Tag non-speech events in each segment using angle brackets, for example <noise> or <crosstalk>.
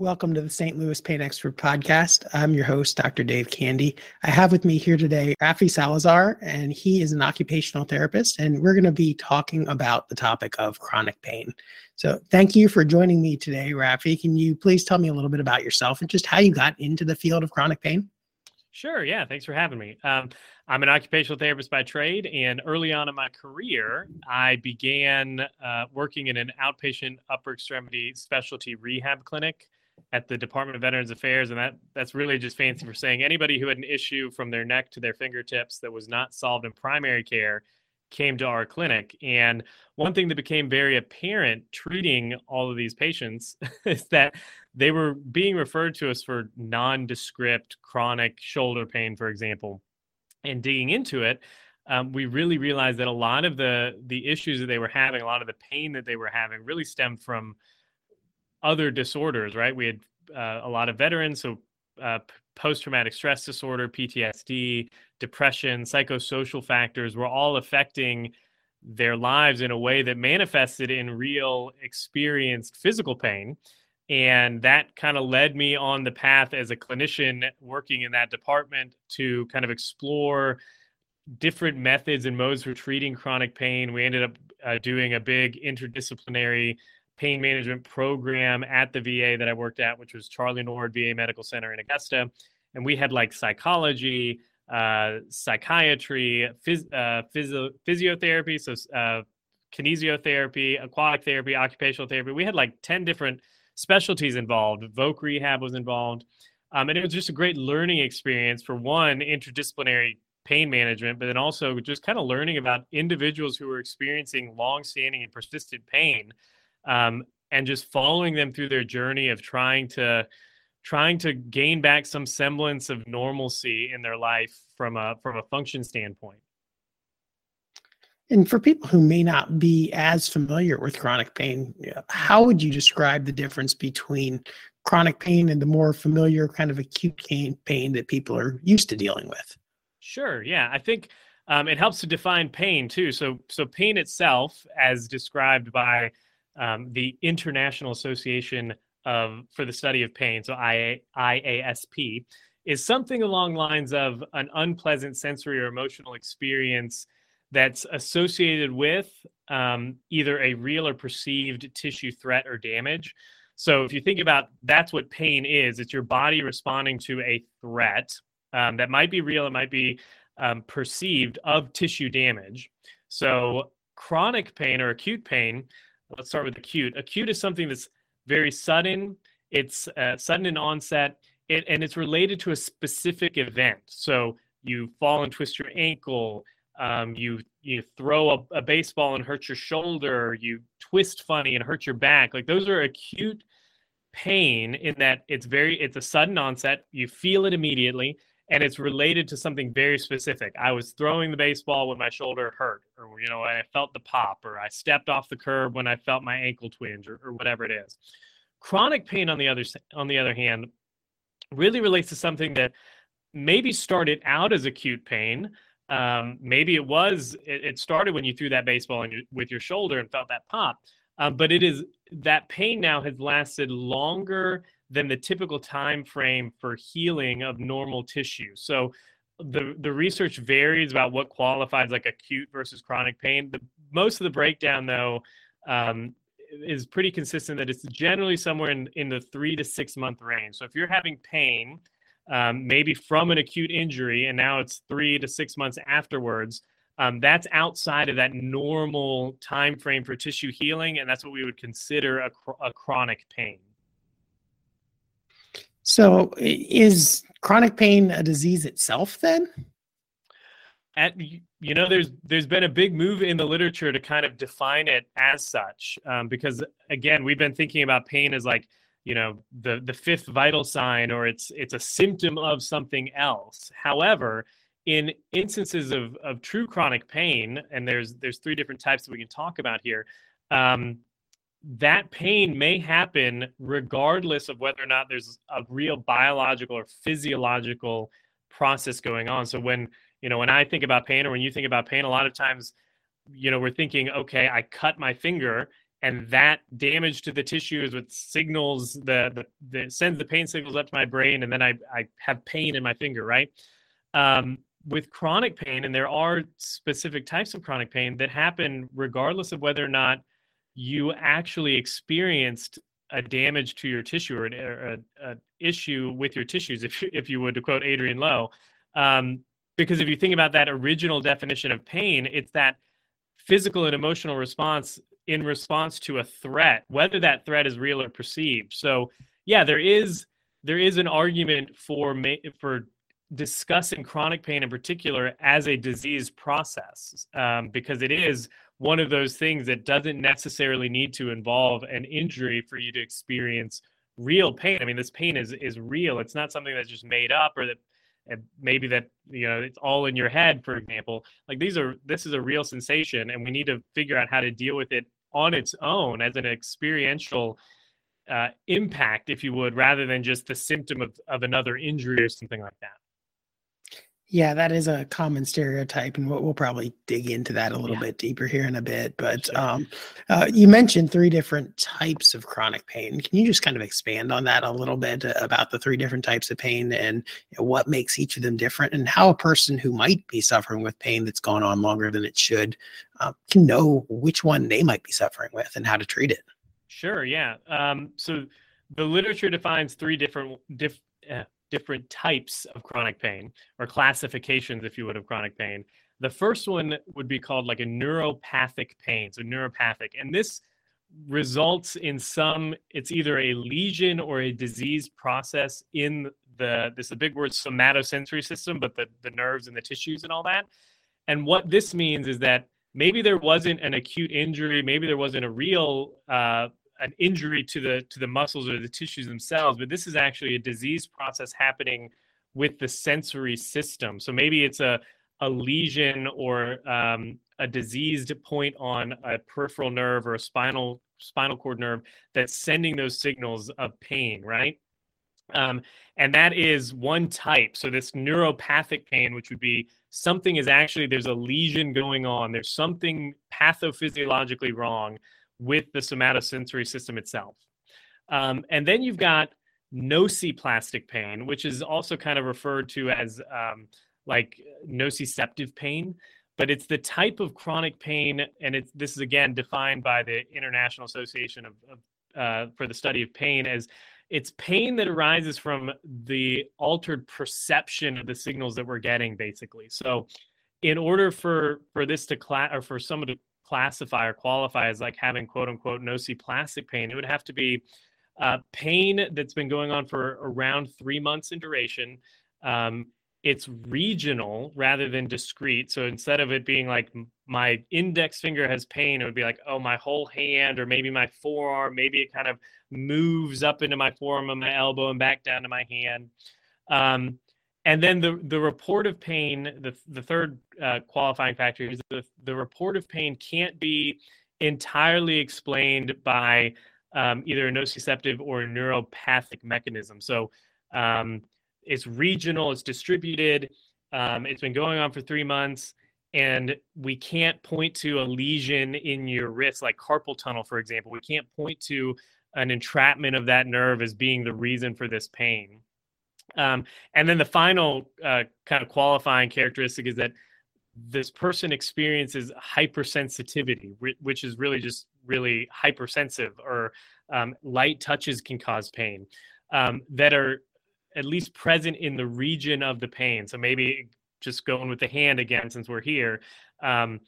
Welcome to the St. Louis Pain Expert Podcast. I'm your host, Dr. Dave Candy. I have with me here today Rafi Salazar, and he is an occupational therapist, and we're going to be talking about the topic of chronic pain. So, thank you for joining me today, Rafi. Can you please tell me a little bit about yourself and just how you got into the field of chronic pain? Sure. Yeah. Thanks for having me. Um, I'm an occupational therapist by trade, and early on in my career, I began uh, working in an outpatient upper extremity specialty rehab clinic at the Department of Veterans Affairs, and that that's really just fancy for saying anybody who had an issue from their neck to their fingertips that was not solved in primary care came to our clinic. And one thing that became very apparent treating all of these patients <laughs> is that they were being referred to us for nondescript chronic shoulder pain, for example. And digging into it, um, we really realized that a lot of the the issues that they were having, a lot of the pain that they were having, really stemmed from other disorders, right? We had uh, a lot of veterans, so uh, post traumatic stress disorder, PTSD, depression, psychosocial factors were all affecting their lives in a way that manifested in real experienced physical pain. And that kind of led me on the path as a clinician working in that department to kind of explore different methods and modes for treating chronic pain. We ended up uh, doing a big interdisciplinary pain management program at the VA that I worked at, which was Charlie Norwood VA Medical Center in Augusta. And we had like psychology, uh, psychiatry, phys- uh, physio- physiotherapy, so uh, kinesiotherapy, aquatic therapy, occupational therapy. We had like 10 different specialties involved. Voc rehab was involved. Um, and it was just a great learning experience for one, interdisciplinary pain management, but then also just kind of learning about individuals who were experiencing long-standing and persistent pain um, and just following them through their journey of trying to trying to gain back some semblance of normalcy in their life from a from a function standpoint. And for people who may not be as familiar with chronic pain, how would you describe the difference between chronic pain and the more familiar kind of acute pain that people are used to dealing with? Sure. Yeah, I think um, it helps to define pain too. So, so pain itself, as described by um, the International Association of for the Study of Pain, so IA, IASP, is something along lines of an unpleasant sensory or emotional experience that's associated with um, either a real or perceived tissue threat or damage. So if you think about that's what pain is, it's your body responding to a threat um, that might be real, it might be um, perceived of tissue damage. So chronic pain or acute pain let's start with acute. Acute is something that's very sudden. It's uh, sudden in onset, it, and it's related to a specific event. So you fall and twist your ankle. Um, you you throw a, a baseball and hurt your shoulder. You twist funny and hurt your back. Like those are acute pain in that it's very it's a sudden onset. You feel it immediately and it's related to something very specific. I was throwing the baseball when my shoulder hurt, or you know, I felt the pop, or I stepped off the curb when I felt my ankle twinge, or, or whatever it is. Chronic pain, on the other on the other hand, really relates to something that maybe started out as acute pain. Um, maybe it was it, it, started when you threw that baseball your, with your shoulder and felt that pop, um, but it is that pain now has lasted longer than the typical time frame for healing of normal tissue. So the the research varies about what qualifies like acute versus chronic pain. The, most of the breakdown though um, is pretty consistent that it's generally somewhere in, in the three to six month range. So if you're having pain, um, maybe from an acute injury, and now it's three to six months afterwards, um, that's outside of that normal time frame for tissue healing, and that's what we would consider a, a chronic pain. So, is chronic pain a disease itself then? At, you know, there's there's been a big move in the literature to kind of define it as such, um, because again, we've been thinking about pain as like you know the the fifth vital sign or it's it's a symptom of something else however in instances of of true chronic pain and there's there's three different types that we can talk about here um, that pain may happen regardless of whether or not there's a real biological or physiological process going on. So when you know when i think about pain or when you think about pain a lot of times you know we're thinking okay i cut my finger and that damage to the tissue is what signals the, the, the sends the pain signals up to my brain and then i, I have pain in my finger right? Um, with chronic pain and there are specific types of chronic pain that happen regardless of whether or not you actually experienced a damage to your tissue or an a, issue with your tissues if, if you would to quote Adriaan Louw um, because if you think about that original definition of pain it's that physical and emotional response in response to a threat, whether that threat is real or perceived. So, yeah, there is there is an argument for for discussing chronic pain in particular as a disease process um, because it is one of those things that doesn't necessarily need to involve an injury for you to experience real pain. I mean, this pain is is real. It's not something that's just made up or that maybe that you know it's all in your head for example like these are this is a real sensation and we need to figure out how to deal with it on its own as an experiential uh, impact if you would rather than just the symptom of, of another injury or something like that yeah, that is a common stereotype, and we'll, we'll probably dig into that a little yeah. bit deeper here in a bit. But sure. um, uh, you mentioned three different types of chronic pain. Can you just kind of expand on that a little bit uh, about the three different types of pain and you know, what makes each of them different, and how a person who might be suffering with pain that's gone on longer than it should uh, can know which one they might be suffering with and how to treat it? Sure. Yeah. Um, so the literature defines three different diff, uh, different types of chronic pain or classifications, if you would, of chronic pain. The first one would be called like a neuropathic pain, so neuropathic. And this results in some, it's either a lesion or a disease process in the, this is a big word, somatosensory system, but the, the nerves and the tissues and all that. And what this means is that maybe there wasn't an acute injury, maybe there wasn't a real uh, an injury to the to the muscles or the tissues themselves, but this is actually a disease process happening with the sensory system. So maybe it's a a lesion or um, a diseased point on a peripheral nerve or a spinal spinal cord nerve that's sending those signals of pain, right? Um, and that is one type. So this neuropathic pain, which would be something is actually there's a lesion going on. There's something pathophysiologically wrong with the somatosensory system itself. Um, and then you've got nociplastic pain, which is also kind of referred to as um, like nociceptive pain, but it's the type of chronic pain, and it's this is again defined by the International Association of, of uh, for the Study of Pain as it's pain that arises from the altered perception of the signals that we're getting, basically. So, in order for for this to class or for someone to classify or qualify as like having quote unquote nociplastic pain. It would have to be uh, pain that's been going on for around three months in duration. Um, it's regional rather than discrete. So instead of it being like my index finger has pain, it would be like, oh, my whole hand, or maybe my forearm, maybe it kind of moves up into my forearm and my elbow and back down to my hand. Um, and then the the report of pain the the third uh, qualifying factor is the the report of pain can't be entirely explained by um, either a nociceptive or a neuropathic mechanism. So um, it's regional, it's distributed, um, it's been going on for three months, and we can't point to a lesion in your wrist, like carpal tunnel, for example. We can't point to an entrapment of that nerve as being the reason for this pain. Um, and then the final uh, kind of qualifying characteristic is that this person experiences hypersensitivity, which is really just really hypersensitive, or um, light touches can cause pain um, that are at least present in the region of the pain. So maybe just going with the hand again, since we're here. Um,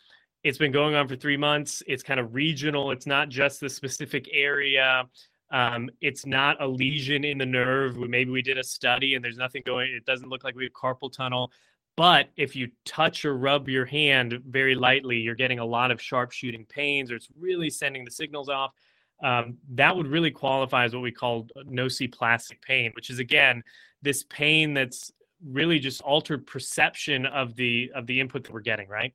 it's been going on for three months. It's kind of regional. It's not just the specific area. Um, it's not a lesion in the nerve. Maybe we did a study and there's nothing going. It doesn't look like we have carpal tunnel. But if you touch or rub your hand very lightly, you're getting a lot of sharp shooting pains, or it's really sending the signals off. um, that would really qualify as what we call nociplastic pain, which is again this pain that's really just altered perception of the of the input that we're getting, right?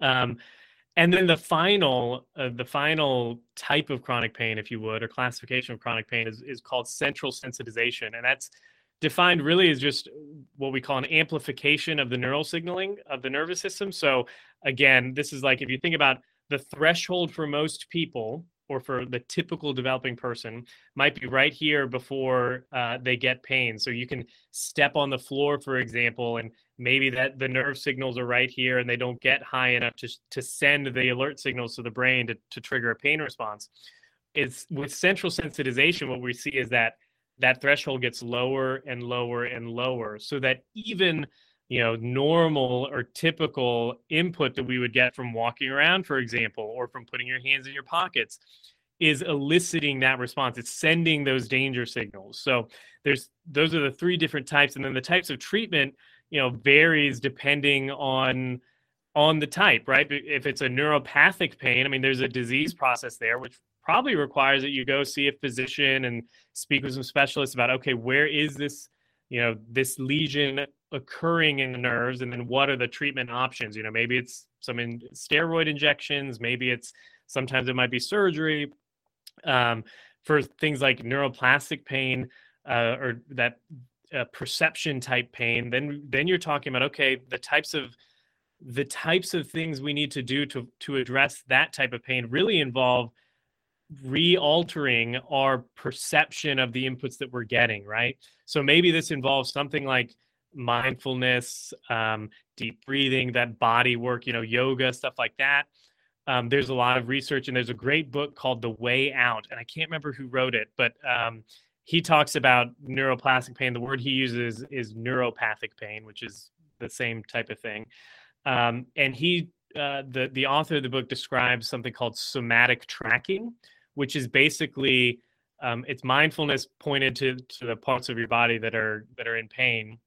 Um, and then the final uh, the final type of chronic pain, if you would, or classification of chronic pain is is called central sensitization, and that's defined really as just what we call an amplification of the neural signaling of the nervous system. So again, this is like if you think about the threshold for most people or for the typical developing person might be right here before uh, they get pain. So you can step on the floor, for example, and maybe that the nerve signals are right here and they don't get high enough to, to send the alert signals to the brain to, to trigger a pain response. It's with central sensitization, what we see is that that threshold gets lower and lower and lower so that even you know normal or typical input that we would get from walking around for example or from putting your hands in your pockets is eliciting that response. It's sending those danger signals. So there's those are the three different types and then the types of treatment you know varies depending on on the type right? If it's a neuropathic pain i mean there's a disease process there which probably requires that you go see a physician and speak with some specialists about okay where is this you know this lesion occurring in the nerves and then what are the treatment options? You know maybe it's some in steroid injections maybe it's sometimes it might be surgery um, for things like neuroplastic pain uh, or that uh, perception type pain then then you're talking about okay the types of the types of things we need to do to to address that type of pain really involve re-altering our perception of the inputs that we're getting right? So maybe this involves something like mindfulness um, deep breathing that body work you know yoga stuff like that. Um, there's a lot of research and there's a great book called the way out and i can't remember who wrote it but um, he talks about neuroplastic pain. The word he uses is neuropathic pain which is the same type of thing. Um, and he uh, the the author of the book describes something called somatic tracking which is basically um, it's mindfulness pointed to to the parts of your body that are that are in pain.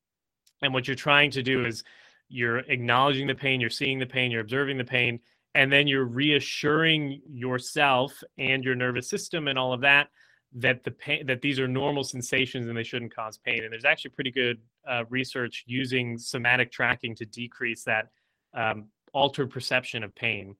And what you're trying to do is you're acknowledging the pain you're seeing the pain you're observing the pain and then you're reassuring yourself and your nervous system and all of that that the pain that these are normal sensations and they shouldn't cause pain. And there's actually pretty good uh, research using somatic tracking to decrease that um, altered perception of pain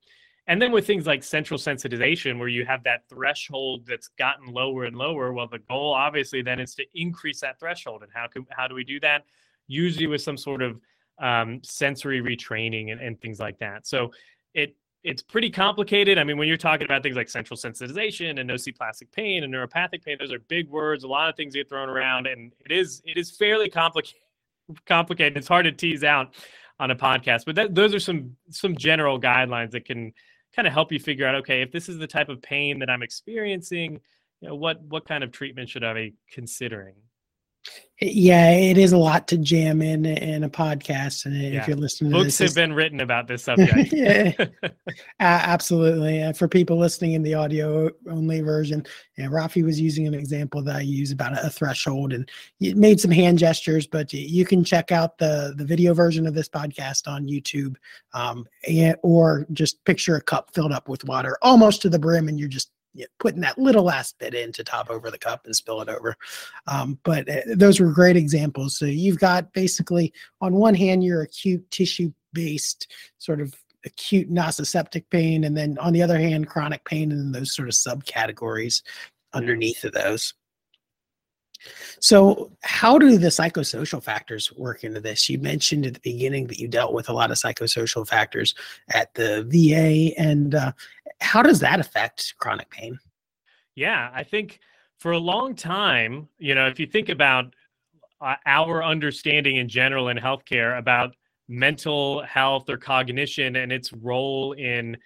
and then with things like central sensitization, where you have that threshold that's gotten lower and lower, well, the goal obviously then is to increase that threshold. And how can how do we do that? Usually with some sort of um, sensory retraining and, and things like that. So it it's pretty complicated. I mean, when you're talking about things like central sensitization and nociplastic pain and neuropathic pain, those are big words. A lot of things get thrown around, and it is it is fairly complicated. Complicated. It's hard to tease out on a podcast, but that, those are some some general guidelines that can kind of help you figure out okay if this is the type of pain that i'm experiencing you know what what kind of treatment should i be considering yeah, it is a lot to jam in in a podcast. And yeah. if you're listening, to books this, have been written about this subject. <laughs> yeah, <laughs> uh, absolutely. Uh, for people listening in the audio only version, yeah, Rafi was using an example that I use about a, a threshold, and he made some hand gestures. But you can check out the the video version of this podcast on YouTube, um, and, or just picture a cup filled up with water almost to the brim, and you're just you know, putting that little last bit in to top over the cup and spill it over. Um, but uh, those were great examples. So you've got basically on one hand your acute tissue based sort of acute nociceptic pain, and then on the other hand chronic pain, and those sort of subcategories underneath of those. So, how do the psychosocial factors work into this? You mentioned at the beginning that you dealt with a lot of psychosocial factors at the VA, and uh, how does that affect chronic pain? Yeah, I think for a long time, you know, if you think about uh, our understanding in general in healthcare about mental health or cognition and its role in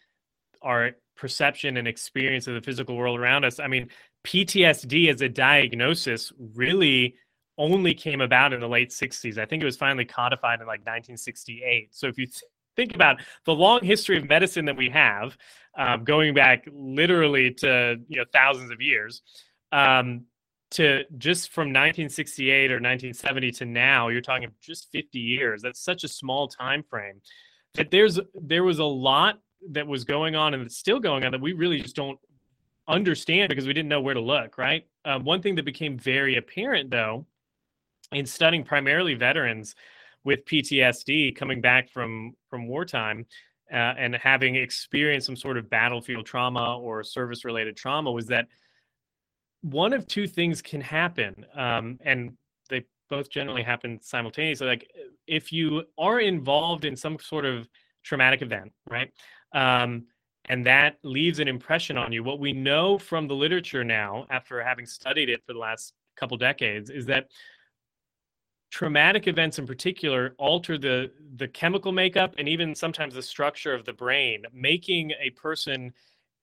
our perception and experience of the physical world around us. I mean, PTSD as a diagnosis really only came about in the late 60s. I think it was finally codified in like 1968. So if you think about the long history of medicine that we have, um, going back literally to you know thousands of years, um, to just from 1968 or 1970 to now, you're talking just 50 years. That's such a small time frame. That there's there was a lot that was going on and it's still going on that we really just don't understand because we didn't know where to look, right? Um, one thing that became very apparent, though, in studying primarily veterans with PTSD coming back from from wartime uh, and having experienced some sort of battlefield trauma or service related trauma was that one of two things can happen, um, and they both generally happen simultaneously. Like if you are involved in some sort of traumatic event, right? Um, and that leaves an impression on you. What we know from the literature now, after having studied it for the last couple decades, is that traumatic events in particular alter the the chemical makeup and even sometimes the structure of the brain, making a person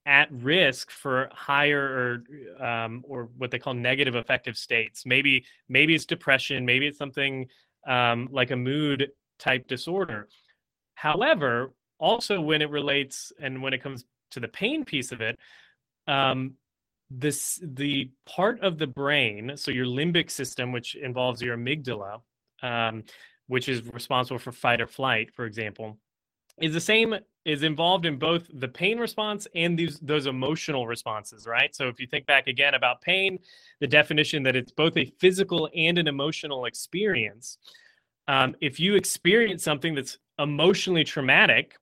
at risk for higher or um, or what they call negative affective states. Maybe maybe it's depression, maybe it's something um, like a mood type disorder. However, also when it relates and when it comes to the pain piece of it, um, this the part of the brain, so your limbic system, which involves your amygdala, um, which is responsible for fight or flight, for example, is the same is involved in both the pain response and these those emotional responses right? So if you think back again about pain the definition that it's both a physical and an emotional experience. Um, if you experience something that's emotionally traumatic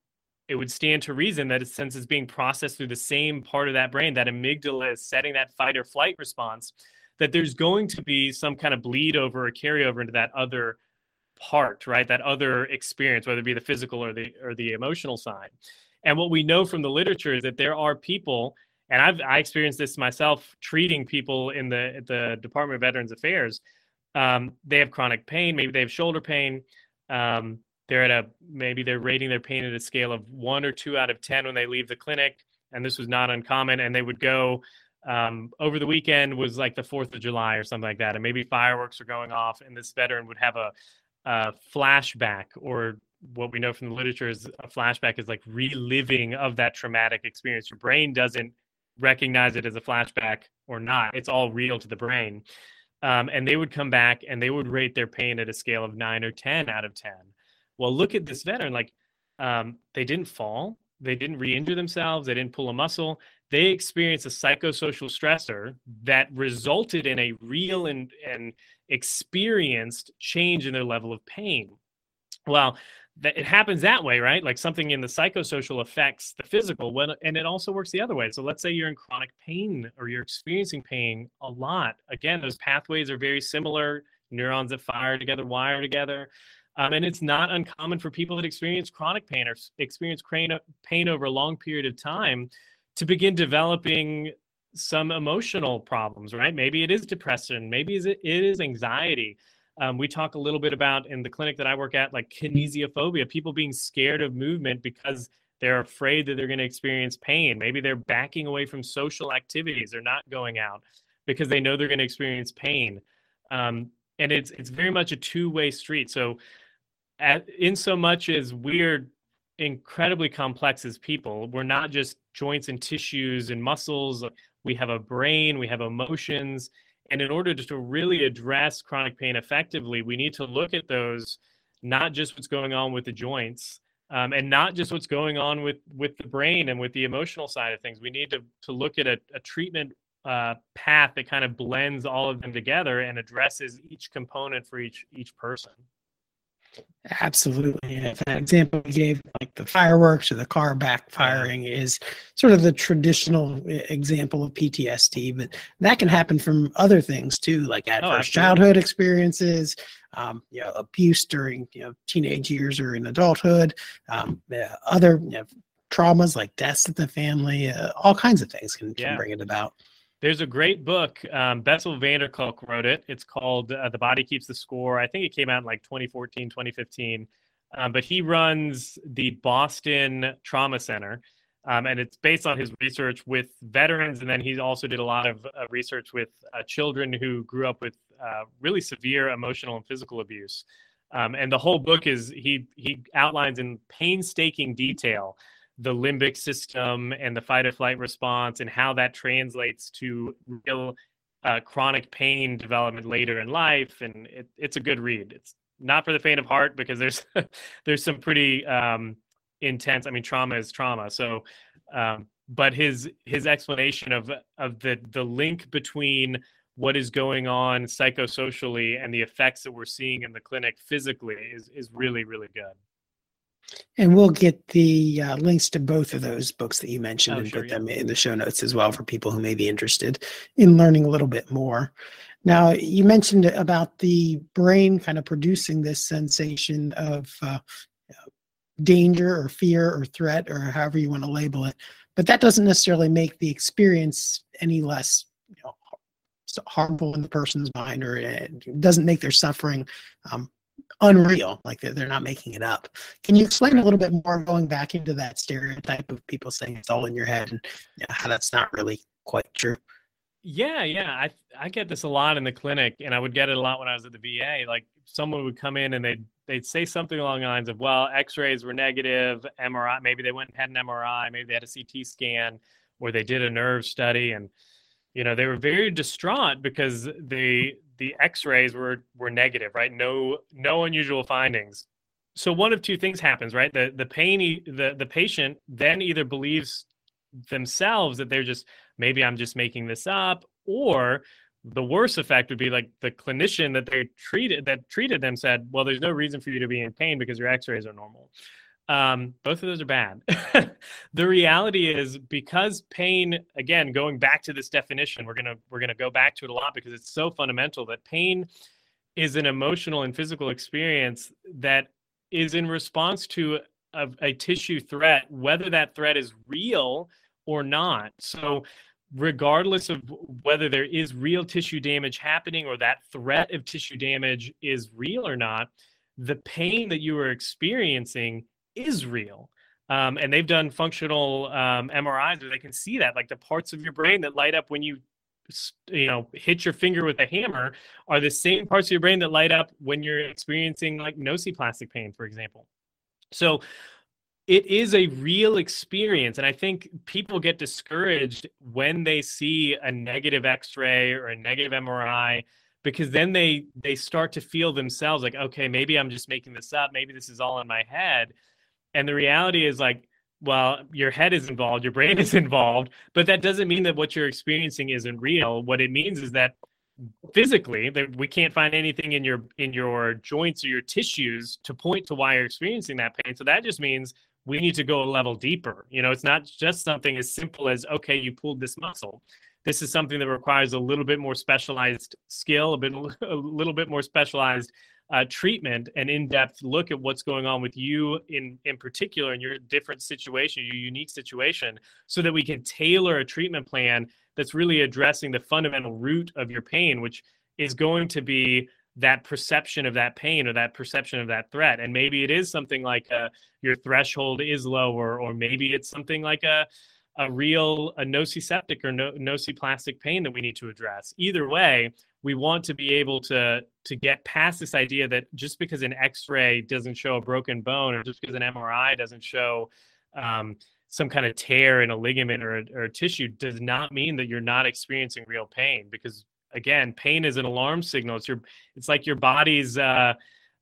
it would stand to reason that since it's being processed through the same part of that brain that amygdala is setting that fight or flight response that there's going to be some kind of bleed over or carryover into that other part, right? That other experience, whether it be the physical or the or the emotional side. And what we know from the literature is that there are people, and I've I experienced this myself treating people in the the Department of Veterans Affairs. Um, they have chronic pain, maybe they have shoulder pain. Um, they're at a maybe they're rating their pain at a scale of one or two out of ten when they leave the clinic, and this was not uncommon. And they would go um, over the weekend was like the Fourth of July or something like that, and maybe fireworks are going off, and this veteran would have a uh, flashback or what we know from the literature is a flashback is like reliving of that traumatic experience. Your brain doesn't recognize it as a flashback or not. It's all real to the brain. Um, and they would come back and they would rate their pain at a scale of nine or 10 out of 10. Well, look at this veteran. Like um, they didn't fall, they didn't re injure themselves, they didn't pull a muscle. They experienced a psychosocial stressor that resulted in a real and, and experienced change in their level of pain. Well, that it happens that way, right? Like something in the psychosocial affects the physical, when, and it also works the other way. So let's say you're in chronic pain or you're experiencing pain a lot. Again, those pathways are very similar. Neurons that fire together wire together. Um, and it's not uncommon for people that experience chronic pain or experience pain over a long period of time to begin developing some emotional problems, right? Maybe it is depression, maybe it is anxiety. Um, we talk a little bit about in the clinic that I work at, like kinesiophobia, people being scared of movement because they're afraid that they're going to experience pain. Maybe they're backing away from social activities. They're not going out because they know they're going to experience pain. Um, and it's it's very much a two way street. So, at, in so much as we're incredibly complex as people, we're not just joints and tissues and muscles we have a brain, we have emotions. And in order to really address chronic pain effectively, we need to look at those, not just what's going on with the joints, um, and not just what's going on with with the brain and with the emotional side of things. We need to to look at a, a treatment uh, path that kind of blends all of them together and addresses each component for each each person. Absolutely. And that example we gave, like the fireworks or the car backfiring, is sort of the traditional example of PTSD, but that can happen from other things too, like oh, adverse oh, childhood experiences, um, you know, abuse during you know teenage years or in adulthood, um, other you know, traumas like deaths in the family, uh, all kinds of things can, can yeah. bring it about. There's a great book. Um, Bessel van der Kolk wrote it. It's called uh, The Body Keeps the Score. I think it came out in like 2014, 2015. Um, but he runs the Boston Trauma Center. Um, and it's based on his research with veterans. And then he also did a lot of uh, research with uh, children who grew up with uh, really severe emotional and physical abuse. Um, and the whole book is he he outlines in painstaking detail the limbic system and the fight or flight response and how that translates to real uh, chronic pain development later in life. And it, it's a good read. It's not for the faint of heart because there's <laughs> there's some pretty um, intense i mean trauma is trauma. So um, but his his explanation of of the the link between what is going on psychosocially and the effects that we're seeing in the clinic physically is is really really good. And we'll get the uh, links to both of those books that you mentioned Oh, and sure, put yeah. them in the show notes as well for people who may be interested in learning a little bit more. Now, you mentioned about the brain kind of producing this sensation of uh, danger or fear or threat or however you want to label it, but that doesn't necessarily make the experience any less you know, harmful in the person's mind or it doesn't make their suffering um, unreal like they're, they're not making it up can you explain a little bit more going back into that stereotype of people saying it's all in your head and you know, how that's not really quite true Yeah, yeah. I I get this a lot in the clinic, and I would get it a lot when I was at the VA. Like someone would come in and they'd they'd say something along the lines of, "Well, X-rays were negative, MRI. Maybe they went and had an MRI, maybe they had a CT scan, or they did a nerve study." And you know, they were very distraught because the the X-rays were were negative, right? No no unusual findings. So one of two things happens, right? The the pain the the patient then either believes themselves that they're just maybe I'm just making this up, or the worst effect would be like the clinician that they treated that treated them said, "Well, there's no reason for you to be in pain because your X-rays are normal." Um, both of those are bad. <laughs> the reality is because pain, again, going back to this definition, we're gonna we're gonna go back to it a lot because it's so fundamental that pain is an emotional and physical experience that is in response to a, a tissue threat, whether that threat is real or not. So, regardless of whether there is real tissue damage happening or that threat of tissue damage is real or not, the pain that you are experiencing is real. Um, and they've done functional um, MRIs where they can see that, like the parts of your brain that light up when you, you know, hit your finger with a hammer, are the same parts of your brain that light up when you're experiencing like nociplastic pain, for example. So it is a real experience and i think people get discouraged when they see a negative x-ray or a negative mri because then they they start to feel themselves like okay maybe i'm just making this up maybe this is all in my head and the reality is like well your head is involved your brain <laughs> is involved but that doesn't mean that what you're experiencing isn't real. What it means is that physically that we can't find anything in your in your joints or your tissues to point to why you're experiencing that pain. So that just means we need to go a level deeper. You know it's not just something as simple as okay you pulled this muscle. This is something that requires a little bit more specialized skill a bit <laughs> a little bit more specialized uh, treatment and in-depth look at what's going on with you in in particular in your different situation your unique situation so that we can tailor a treatment plan that's really addressing the fundamental root of your pain which is going to be that perception of that pain or that perception of that threat. And maybe it is something like uh, your threshold is lower or maybe it's something like a a real a nociceptic or no, nociplastic pain that we need to address. Either way we want to be able to to get past this idea that just because an x-ray doesn't show a broken bone or just because an mri doesn't show um, some kind of tear in a ligament or a, or a tissue does not mean that you're not experiencing real pain because again pain is an alarm signal. It's your it's like your body's uh,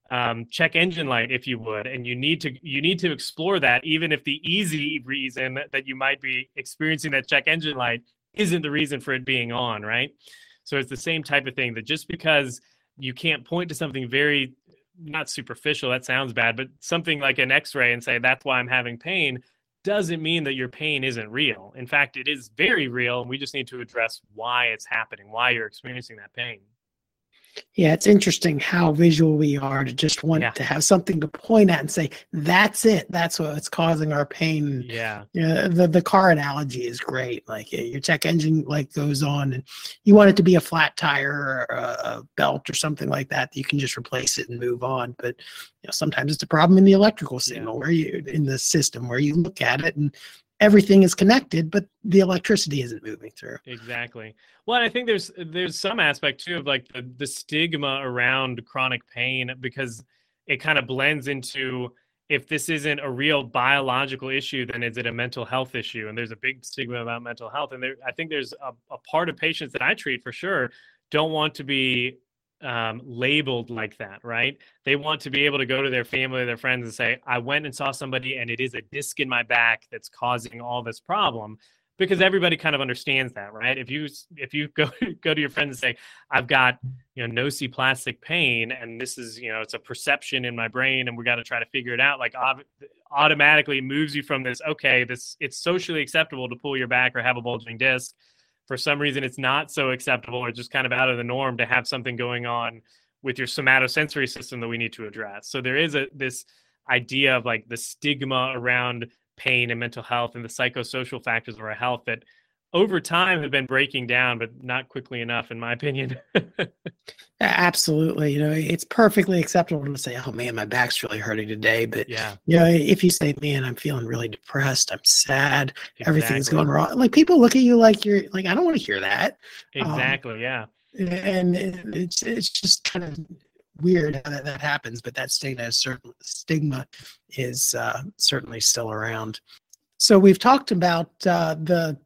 um, check engine light if you would and you need to you need to explore that even if the easy reason that you might be experiencing that check engine light isn't the reason for it being on right so it's the same type of thing that just because you can't point to something very not superficial that sounds bad but something like an x-ray and say that's why i'm having pain doesn't mean that your pain isn't real. In fact it is very real and we just need to address why it's happening why you're experiencing that pain Yeah, it's interesting how visual we are to just want Yeah. to have something to point at and say, that's it. That's what's causing our pain. yeah Yeah, the, the car analogy is great. Like your check engine like goes on and you want it to be a flat tire or a, a belt or something like that. You can just replace it and move on. But you know, sometimes it's a problem in the electrical signal where you in the system where you look at it and everything is connected, but the electricity isn't moving through. exactly. Well i think there's there's some aspect too of like the, the stigma around chronic pain because it kind of blends into if this isn't a real biological issue then is it a mental health issue? And there's a big stigma about mental health. And there i think there's a, a part of patients that i treat for sure don't want to be um, labeled like that, right? They want to be able to go to their family, their friends, and say, "I went and saw somebody, and it is a disc in my back that's causing all this problem." Because everybody kind of understands that, right? If you if you <laughs> go go to your friends and say, "I've got you know nociplastic pain, and this is you know it's a perception in my brain, and we got to try to figure it out," like automatically moves you from this, okay, this it's socially acceptable to pull your back or have a bulging disc for some reason it's not so acceptable or just kind of out of the norm to have something going on with your somatosensory system that we need to address. So there is a this idea of like the stigma around pain and mental health and the psychosocial factors of our health that over time have been breaking down, but not quickly enough, in my opinion. <laughs> Absolutely. You know, it's perfectly acceptable to say, oh man, my back's really hurting today. But, yeah, you know, if you say, man, I'm feeling really depressed, I'm sad, exactly. everything's going wrong, like people look at you like you're like, I don't want to hear that. Um, exactly. Um, yeah. And it's, it's just kind of weird how that, that happens, but that stigma is, certain, stigma is uh, certainly still around. So we've talked about uh, the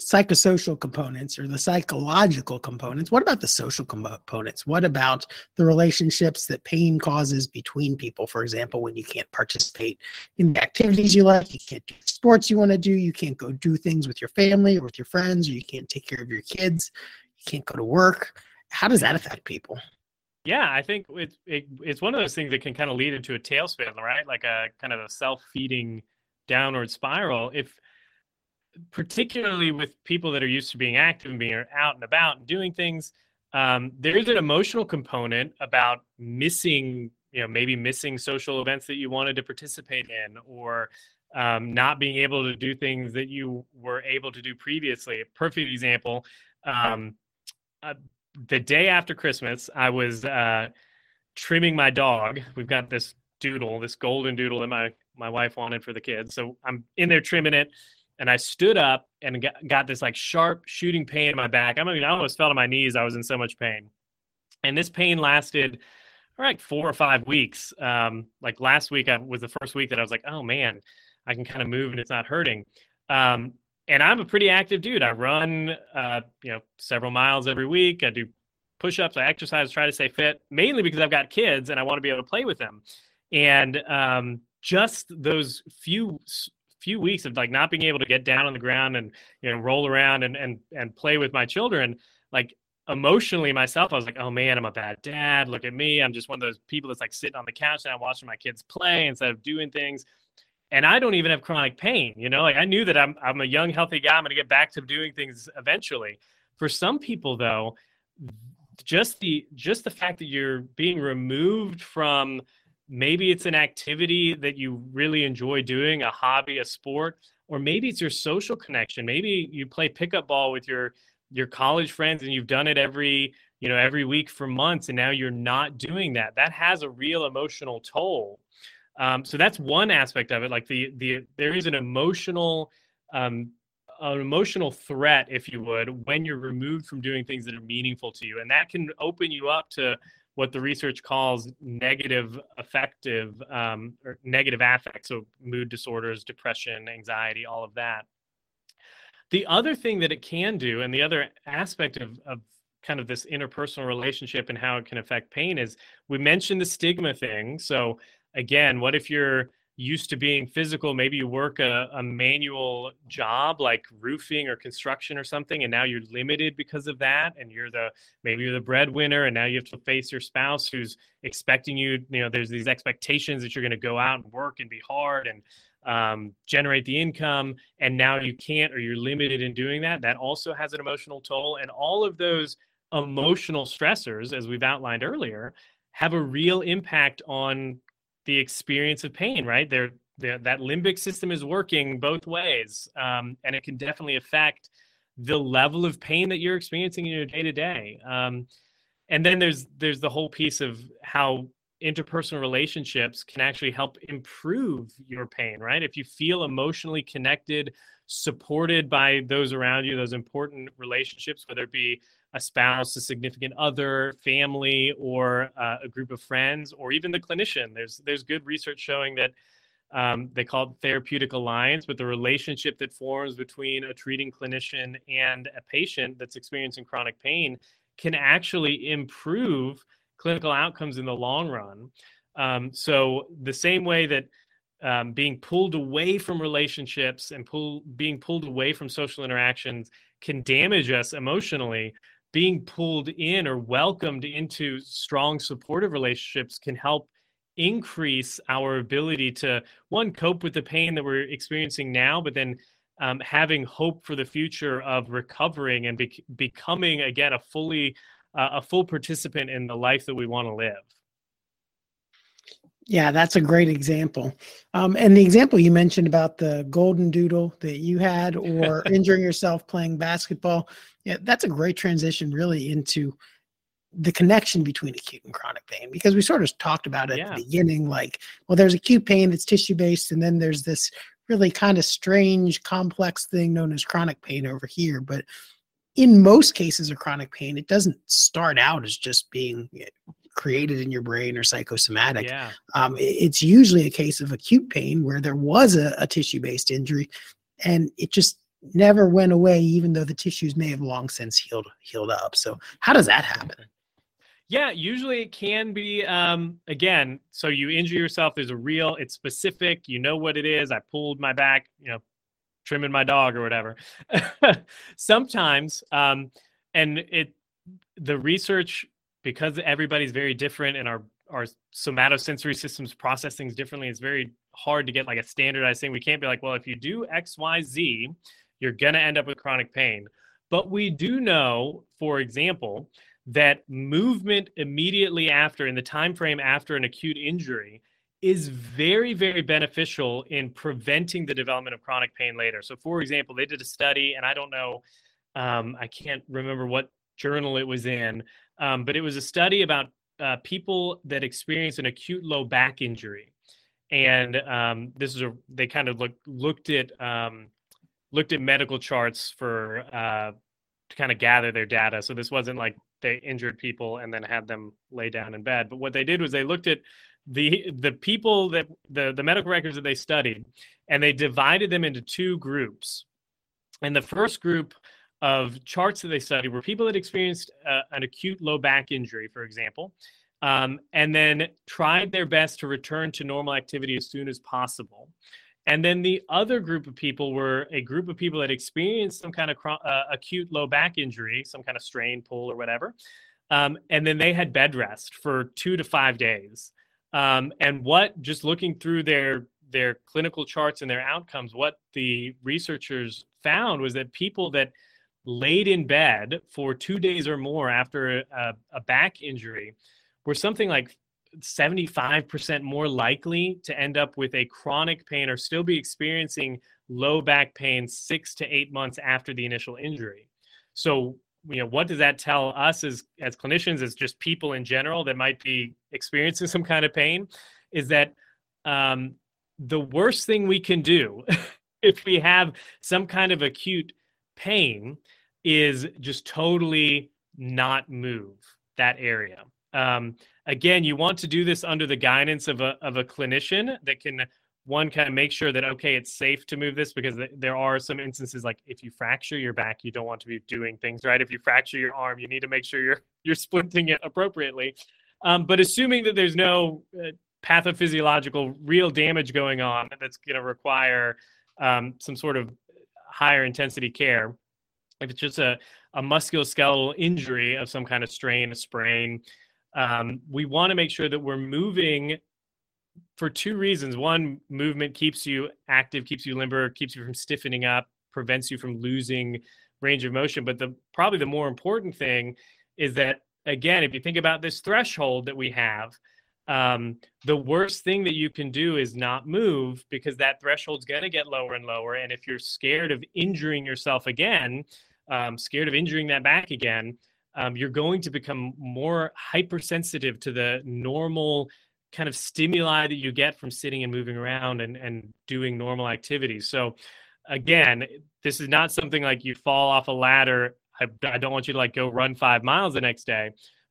psychosocial components or the psychological components. What about the social components? What about the relationships that pain causes between people? For example, when you can't participate in the activities you like, you can't do sports you want to do, you can't go do things with your family or with your friends, or you can't take care of your kids, you can't go to work. How does that affect people? Yeah, I think it's it, it's one of those things that can kind of lead into a tailspin, right? Like a kind of a self-feeding downward spiral. If particularly with people that are used to being active and being out and about and doing things, um, there's an emotional component about missing, you know, maybe missing social events that you wanted to participate in or um, not being able to do things that you were able to do previously. A perfect example. Um, uh, the day after Christmas, I was uh, trimming my dog. We've got this doodle, this golden doodle that my my wife wanted for the kids. So I'm in there trimming it and I stood up and got, got this like sharp shooting pain in my back. I mean, I almost fell to my knees. I was in so much pain. And this pain lasted like four or five weeks. Um, like last week I, was the first week that I was like, oh man, I can kind of move and it's not hurting. Um, and I'm a pretty active dude. I run, uh, you know, several miles every week. I do push-ups. I exercise, try to stay fit, mainly because I've got kids and I want to be able to play with them. And um, just those few few weeks of like not being able to get down on the ground and you know roll around and and and play with my children like emotionally myself i was like oh man i'm a bad dad. Look at me. I'm just one of those people that's like sitting on the couch and i'm watching my kids play instead of doing things. And i don't even have chronic pain you know? Like i knew that i'm, I'm a young healthy guy. I'm going to get back to doing things eventually. For some people though just the just the fact that you're being removed from maybe it's an activity that you really enjoy doing, a hobby, a sport, or maybe it's your social connection. Maybe you play pickup ball with your your college friends and you've done it every, you know, every week for months and now you're not doing that. That has a real emotional toll. Um, so that's one aspect of it. Like the the there is an emotional um, an emotional threat, if you would, when you're removed from doing things that are meaningful to you, and that can open you up to what the research calls negative affective um, or negative affect, so mood disorders, depression, anxiety, all of that. The other thing that it can do, and the other aspect of, of kind of this interpersonal relationship and how it can affect pain is we mentioned the stigma thing. So again, what if you're used to being physical maybe you work a, a, manual job like roofing or construction or something and now you're limited because of that and you're the maybe you're the breadwinner and now you have to face your spouse who's expecting you you know there's these expectations that you're going to go out and work and be hard and um, generate the income and now you can't or you're limited in doing that. That also has an emotional toll and all of those emotional stressors as we've outlined earlier have a real impact on the experience of pain, right? There, that limbic system is working both ways, um, and it can definitely affect the level of pain that you're experiencing in your day to day. And then there's there's the whole piece of how interpersonal relationships can actually help improve your pain, right? If you feel emotionally connected, supported by those around you, those important relationships, whether it be a spouse, a significant other, family, or uh, a group of friends, or even the clinician. There's there's good research showing that um, they call it therapeutic alliance, but the relationship that forms between a treating clinician and a patient that's experiencing chronic pain can actually improve clinical outcomes in the long run. Um, so the same way that um, being pulled away from relationships and pull, being pulled away from social interactions can damage us emotionally being pulled in or welcomed into strong supportive relationships can help increase our ability to one cope with the pain that we're experiencing now but then um, having hope for the future of recovering and be- becoming again a fully uh, a full participant in the life that we want to live yeah, that's a great example. Um, and the example you mentioned about the golden doodle that you had, or <laughs> injuring yourself playing basketball, yeah, that's a great transition really into the connection between acute and chronic pain because we sort of talked about it yeah. at the beginning like well there's acute pain that's tissue based and then there's this really kind of strange complex thing known as chronic pain over here but in most cases of chronic pain it doesn't start out as just being created in your brain or psychosomatic. Yeah. Um, it's usually a case of acute pain where there was a, a tissue based injury and it just never went away, even though the tissues may have long since healed healed up. So how does that happen? Yeah, usually it can be um again, so you injure yourself, there's a real, it's specific, you know what it is. I pulled my back, you know, trimming my dog or whatever. <laughs> Sometimes um and it the research because everybody's very different and our our somatosensory systems process things differently it's very hard to get like a standardized thing we can't be like well if you do xyz you're going to end up with chronic pain but we do know for example that movement immediately after in the time frame after an acute injury is very very beneficial in preventing the development of chronic pain later. So for example they did a study and i don't know um, i can't remember what journal it was in um, but it was a study about uh, people that experience an acute low back injury, and um, this is a they kind of look, looked at um, looked at medical charts for uh, to kind of gather their data. So this wasn't like they injured people and then had them lay down in bed, but what they did was they looked at the the people that the the medical records that they studied, and they divided them into two groups. And the first group of charts that they studied were people that experienced uh, an acute low back injury, for example, um, and then tried their best to return to normal activity as soon as possible. And then the other group of people were a group of people that experienced some kind of uh, acute low back injury, some kind of strain, pull, or whatever. Um, and then they had bed rest for two to five days. Um, and what, just looking through their their clinical charts and their outcomes, what the researchers found was that people that laid in bed for two days or more after a, a back injury were something like 75% more likely to end up with a chronic pain or still be experiencing low back pain six to eight months after the initial injury. So, you know, what does that tell us as, as clinicians, as just people in general that might be experiencing some kind of pain? Is that um, the worst thing we can do <laughs> if we have some kind of acute pain is just totally not move that area. Um, again, you want to do this under the guidance of a of a clinician that can one kind of make sure that okay, it's safe to move this because th- there are some instances like if you fracture your back, you don't want to be doing things right. If you fracture your arm, you need to make sure you're you're splinting it appropriately. Um, but assuming that there's no uh, pathophysiological real damage going on that's going to require um, some sort of higher intensity care if it's just a, a musculoskeletal injury of some kind of strain, a sprain, um, we want to make sure that we're moving for two reasons. One, movement keeps you active, keeps you limber, keeps you from stiffening up, prevents you from losing range of motion. But the probably the more important thing is that again, if you think about this threshold that we have, um, the worst thing that you can do is not move because that threshold's going to get lower and lower. And if you're scared of injuring yourself again, um, scared of injuring that back again, um, you're going to become more hypersensitive to the normal kind of stimuli that you get from sitting and moving around and, and doing normal activities. So, again, this is not something like you fall off a ladder. I, I don't want you to like go run five miles the next day.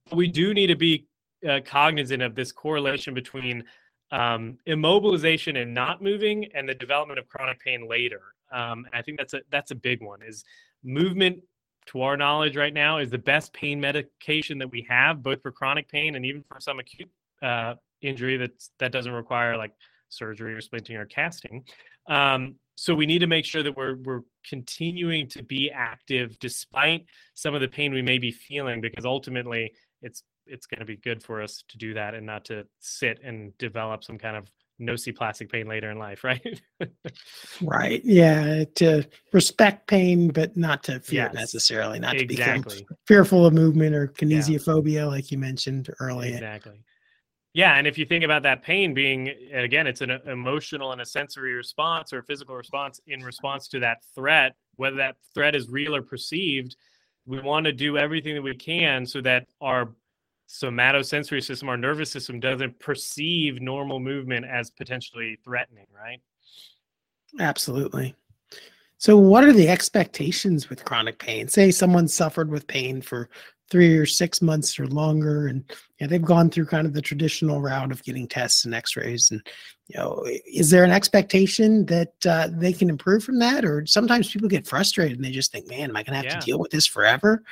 But we do need to be uh, cognizant of this correlation between um, immobilization and not moving and the development of chronic pain later. Um, I think that's a that's a big one. Is movement to our knowledge right now, is the best pain medication that we have, both for chronic pain and even for some acute uh, injury that's that doesn't require like surgery or splinting or casting. Um, so we need to make sure that we're we're continuing to be active despite some of the pain we may be feeling, because ultimately it's it's going to be good for us to do that and not to sit and develop some kind of nociplastic pain later in life, <laughs> right? right. Yeah. To respect pain, but not to fear yes. it necessarily, not exactly. to be fearful of movement or kinesiophobia, yeah. like you mentioned earlier. Exactly. Yeah, and if you think about that pain being again, it's an emotional and a sensory response or physical response in response to that threat, whether that threat is real or perceived, we want to do everything that we can so that our somatosensory system, our nervous system doesn't perceive normal movement as potentially threatening, right? Absolutely. So, what are the expectations with chronic pain? Say someone suffered with pain for three or six months or longer. And you know, they've gone through kind of the traditional route of getting tests and x-rays. And you know is there an expectation that uh, they can improve from that? Or sometimes people get frustrated and they just think man am i going to have yeah. to deal with this forever?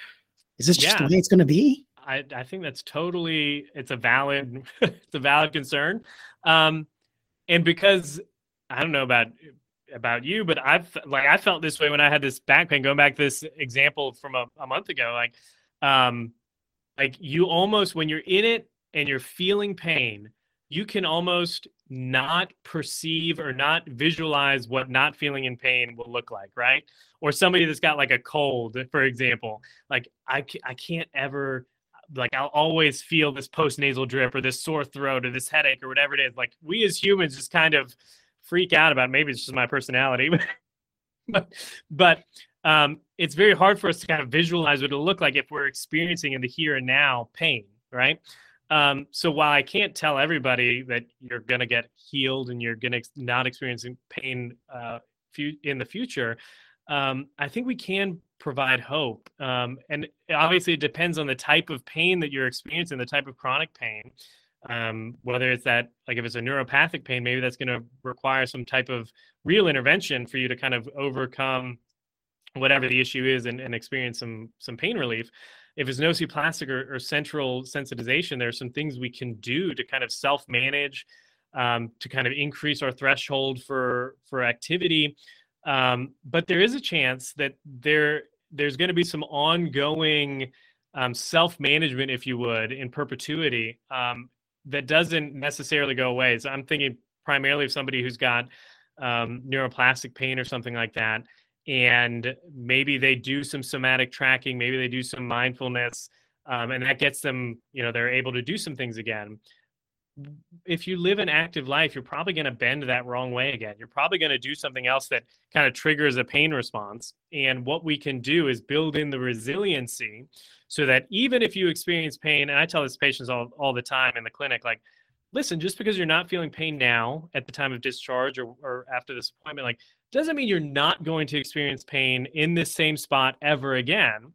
Is this just yeah. the way it's going to be? I, I think that's totally it's a valid <laughs> it's a valid concern. Um and because i don't know about about you but i've like i felt this way when i had this back pain going back to this example from a, a month ago like um like you almost when you're in it and you're feeling pain you can almost not perceive or not visualize what not feeling in pain will look like right? Or somebody that's got like a cold for example like i, I can't ever like i'll always feel this post nasal drip or this sore throat or this headache or whatever it is. Like we as humans just kind of freak out about maybe it's just my personality. <laughs> But but um, it's very hard for us to kind of visualize what it'll look like if we're experiencing in the here and now pain, right? Um, so while I can't tell everybody that you're going to get healed and you're going to not experiencing pain uh, in the future, um, I think we can provide hope. Um, and obviously, it depends on the type of pain that you're experiencing, the type of chronic pain. Um, whether it's that, like if it's a neuropathic pain, maybe that's going to require some type of real intervention for you to kind of overcome whatever the issue is and, and experience some some pain relief if it's nociplastic or, or central sensitization there are some things we can do to kind of self-manage um, to kind of increase our threshold for for activity. Um, but there is a chance that there there's going to be some ongoing um, self-management if you would in perpetuity um, that doesn't necessarily go away. So i'm thinking primarily of somebody who's got um, neuroplastic pain or something like that and maybe they do some somatic tracking maybe they do some mindfulness um, and that gets them you know they're able to do some things again. If you live an active life you're probably going to bend that wrong way again. You're probably going to do something else that kind of triggers a pain response. And what we can do is build in the resiliency so that even if you experience pain and i tell this patients all, all the time in the clinic like listen just because you're not feeling pain now at the time of discharge or, or after this appointment like doesn't mean you're not going to experience pain in this same spot ever again.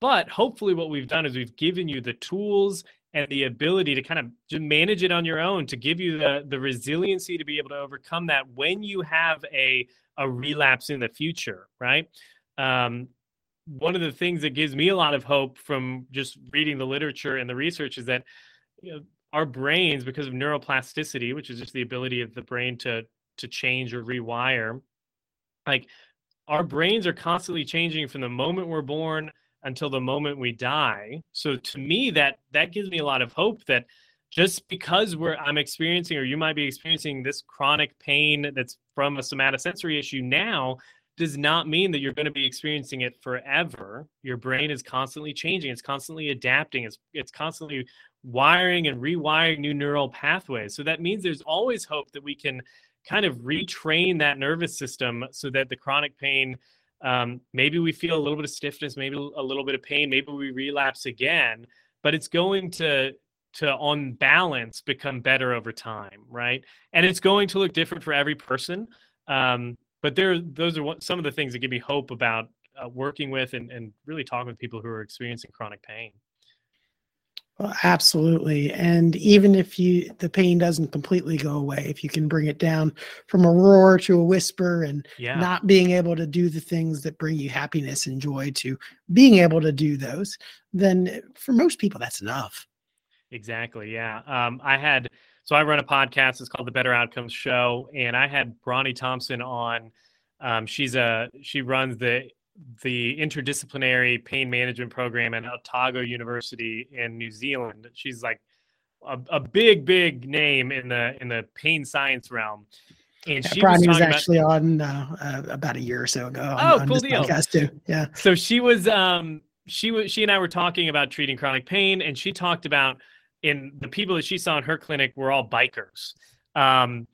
But hopefully, what we've done is we've given you the tools and the ability to kind of manage it on your own to give you the, the resiliency to be able to overcome that when you have a, a relapse in the future, right? Um, one of the things that gives me a lot of hope from just reading the literature and the research is that you know, our brains, because of neuroplasticity, which is just the ability of the brain to to change or rewire, like our brains are constantly changing from the moment we're born until the moment we die. So to me that that gives me a lot of hope that just because we're I'm experiencing or you might be experiencing this chronic pain that's from a somatosensory issue now does not mean that you're going to be experiencing it forever. Your brain is constantly changing, it's constantly adapting, it's it's constantly wiring and rewiring new neural pathways. So that means there's always hope that we can kind of retrain that nervous system so that the chronic pain um, maybe we feel a little bit of stiffness maybe a little bit of pain maybe we relapse again but it's going to to on balance become better over time right? And it's going to look different for every person um, but there those are what, some of the things that give me hope about uh, working with and, and really talking with people who are experiencing chronic pain Well, absolutely. And even if you the pain doesn't completely go away, if you can bring it down from a roar to a whisper and Yeah. not being able to do the things that bring you happiness and joy to being able to do those, then for most people that's enough. Exactly. Yeah. Um, I had so I run a podcast. It's called the Better Outcomes Show, and I had Bronnie Thompson on. Um, she's a she runs the the interdisciplinary pain management program at Otago University in New Zealand. She's like a, a big, big name in the in the pain science realm. And Yeah, she was was, talking about actually on uh, uh, about a year or so ago. On, Oh, on cool this deal. podcast too. Yeah. so she was um she was she and I were talking about treating chronic pain and she talked about in the people that she saw in her clinic were all bikers. Um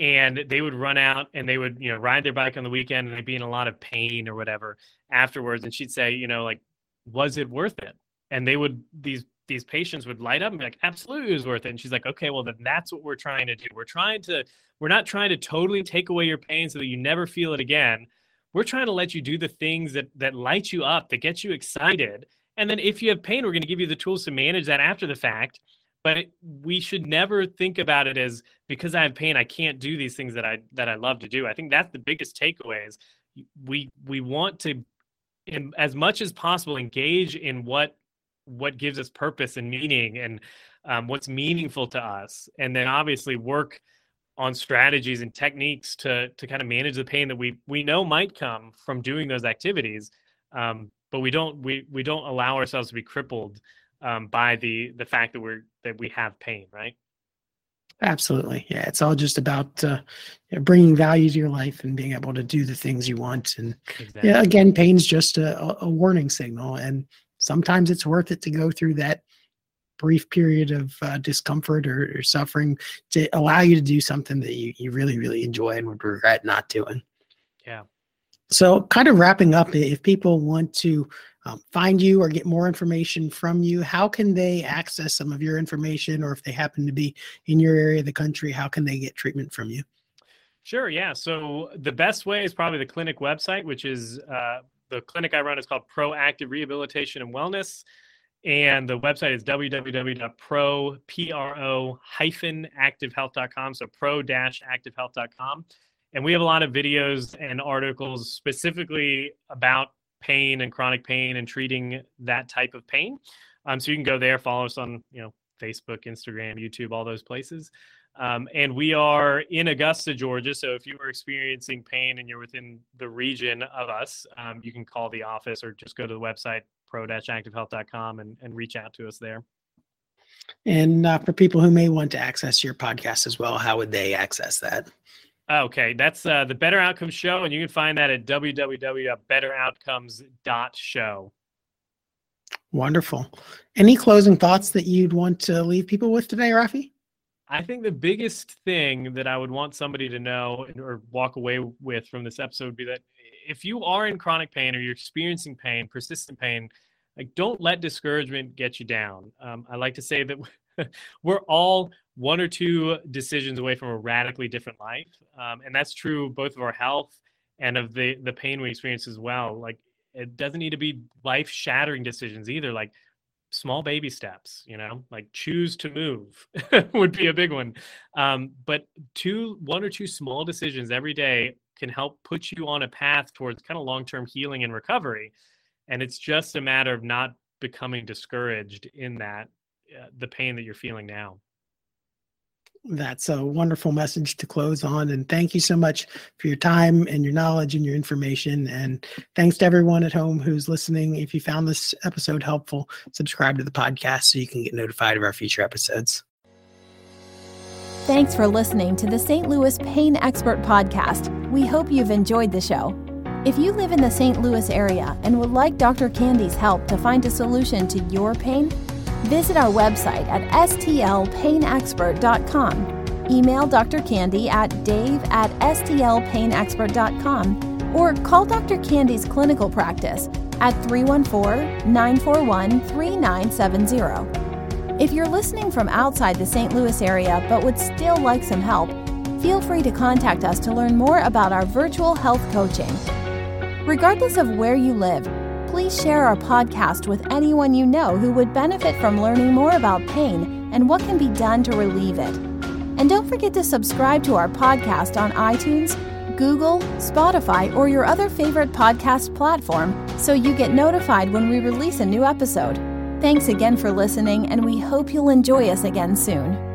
and they would run out and they would, you know, ride their bike on the weekend and they'd be in a lot of pain or whatever afterwards and she'd say, you know, like was it worth it? And they would these these patients would light up and be like, absolutely it was worth it. And she's like, okay, well then that's what we're trying to do. We're trying to we're not trying to totally take away your pain so that you never feel it again we're trying to let you do the things that that light you up that get you excited and then if you have pain we're going to give you the tools to manage that after the fact but we should never think about it as because i have pain i can't do these things that i that i love to do. I think that's the biggest takeaway is we we want to in, as much as possible engage in what what gives us purpose and meaning and um, what's meaningful to us and then obviously work on strategies and techniques to to kind of manage the pain that we we know might come from doing those activities um, but we don't we we don't allow ourselves to be crippled um, by the the fact that we're that we have pain right Absolutely. Yeah. It's all just about uh, bringing value to your life and being able to do the things you want. And exactly yeah, again, pain's just a, a- warning signal. And sometimes it's worth it to go through that brief period of uh, discomfort or, or suffering to allow you to do something that you, you really, really enjoy and would regret not doing. Yeah. So, kind of wrapping up, if people want to um, find you or get more information from you, how can they access some of your information? Or if they happen to be in your area of the country, how can they get treatment from you? Sure. Yeah. So the best way is probably the clinic website, which is uh, the clinic I run is called Proactive Rehabilitation and Wellness. And the website is www.pro, P-R-O hyphen activehealth.com. So pro-activehealth.com. And we have a lot of videos and articles specifically about pain and chronic pain and treating that type of pain. Um, so you can go there, follow us on, you know, Facebook, Instagram, YouTube, all those places. Um, and we are in Augusta, Georgia. So if you are experiencing pain and you're within the region of us, um, you can call the office or just go to the website pro-activehealth.com and, and reach out to us there. And uh, for people who may want to access your podcast as well, how would they access that? Okay, that's uh, the Better Outcomes Show, and you can find that at www.betteroutcomes.show. Wonderful. Any closing thoughts that you'd want to leave people with today, Rafi? I think the biggest thing that I would want somebody to know or walk away with from this episode would be that if you are in chronic pain or you're experiencing pain, persistent pain, like don't let discouragement get you down. Um, I like to say that <laughs> we're all one or two decisions away from a radically different life, um, and that's true both of our health and of the the pain we experience as well. Like it doesn't need to be life shattering decisions either. Like small baby steps you know like choose to move <laughs> would be a big one um, but two one or two small decisions every day can help put you on a path towards kind of long-term healing and recovery and it's just a matter of not becoming discouraged in that uh, the pain that you're feeling now That's a wonderful message to close on. And thank you so much for your time and your knowledge and your information. And thanks to everyone at home who's listening. If you found this episode helpful, subscribe to the podcast so you can get notified of our future episodes. Thanks for listening to the St. Louis Pain Expert Podcast. We hope you've enjoyed the show. If you live in the St. Louis area and would like Dr. Candy's help to find a solution to your pain, visit our website at stlpainexpert.com. Email Dr. Candy at dave at stlpainexpert.com or call Dr. Candy's clinical practice at 314 941 3970. If you're listening from outside the St. Louis area but would still like some help, feel free to contact us to learn more about our virtual health coaching. Regardless of where you live, please share our podcast with anyone you know who would benefit from learning more about pain and what can be done to relieve it. And don't forget to subscribe to our podcast on iTunes, Google, Spotify, or your other favorite podcast platform so you get notified when we release a new episode. Thanks again for listening, and we hope you'll enjoy us again soon.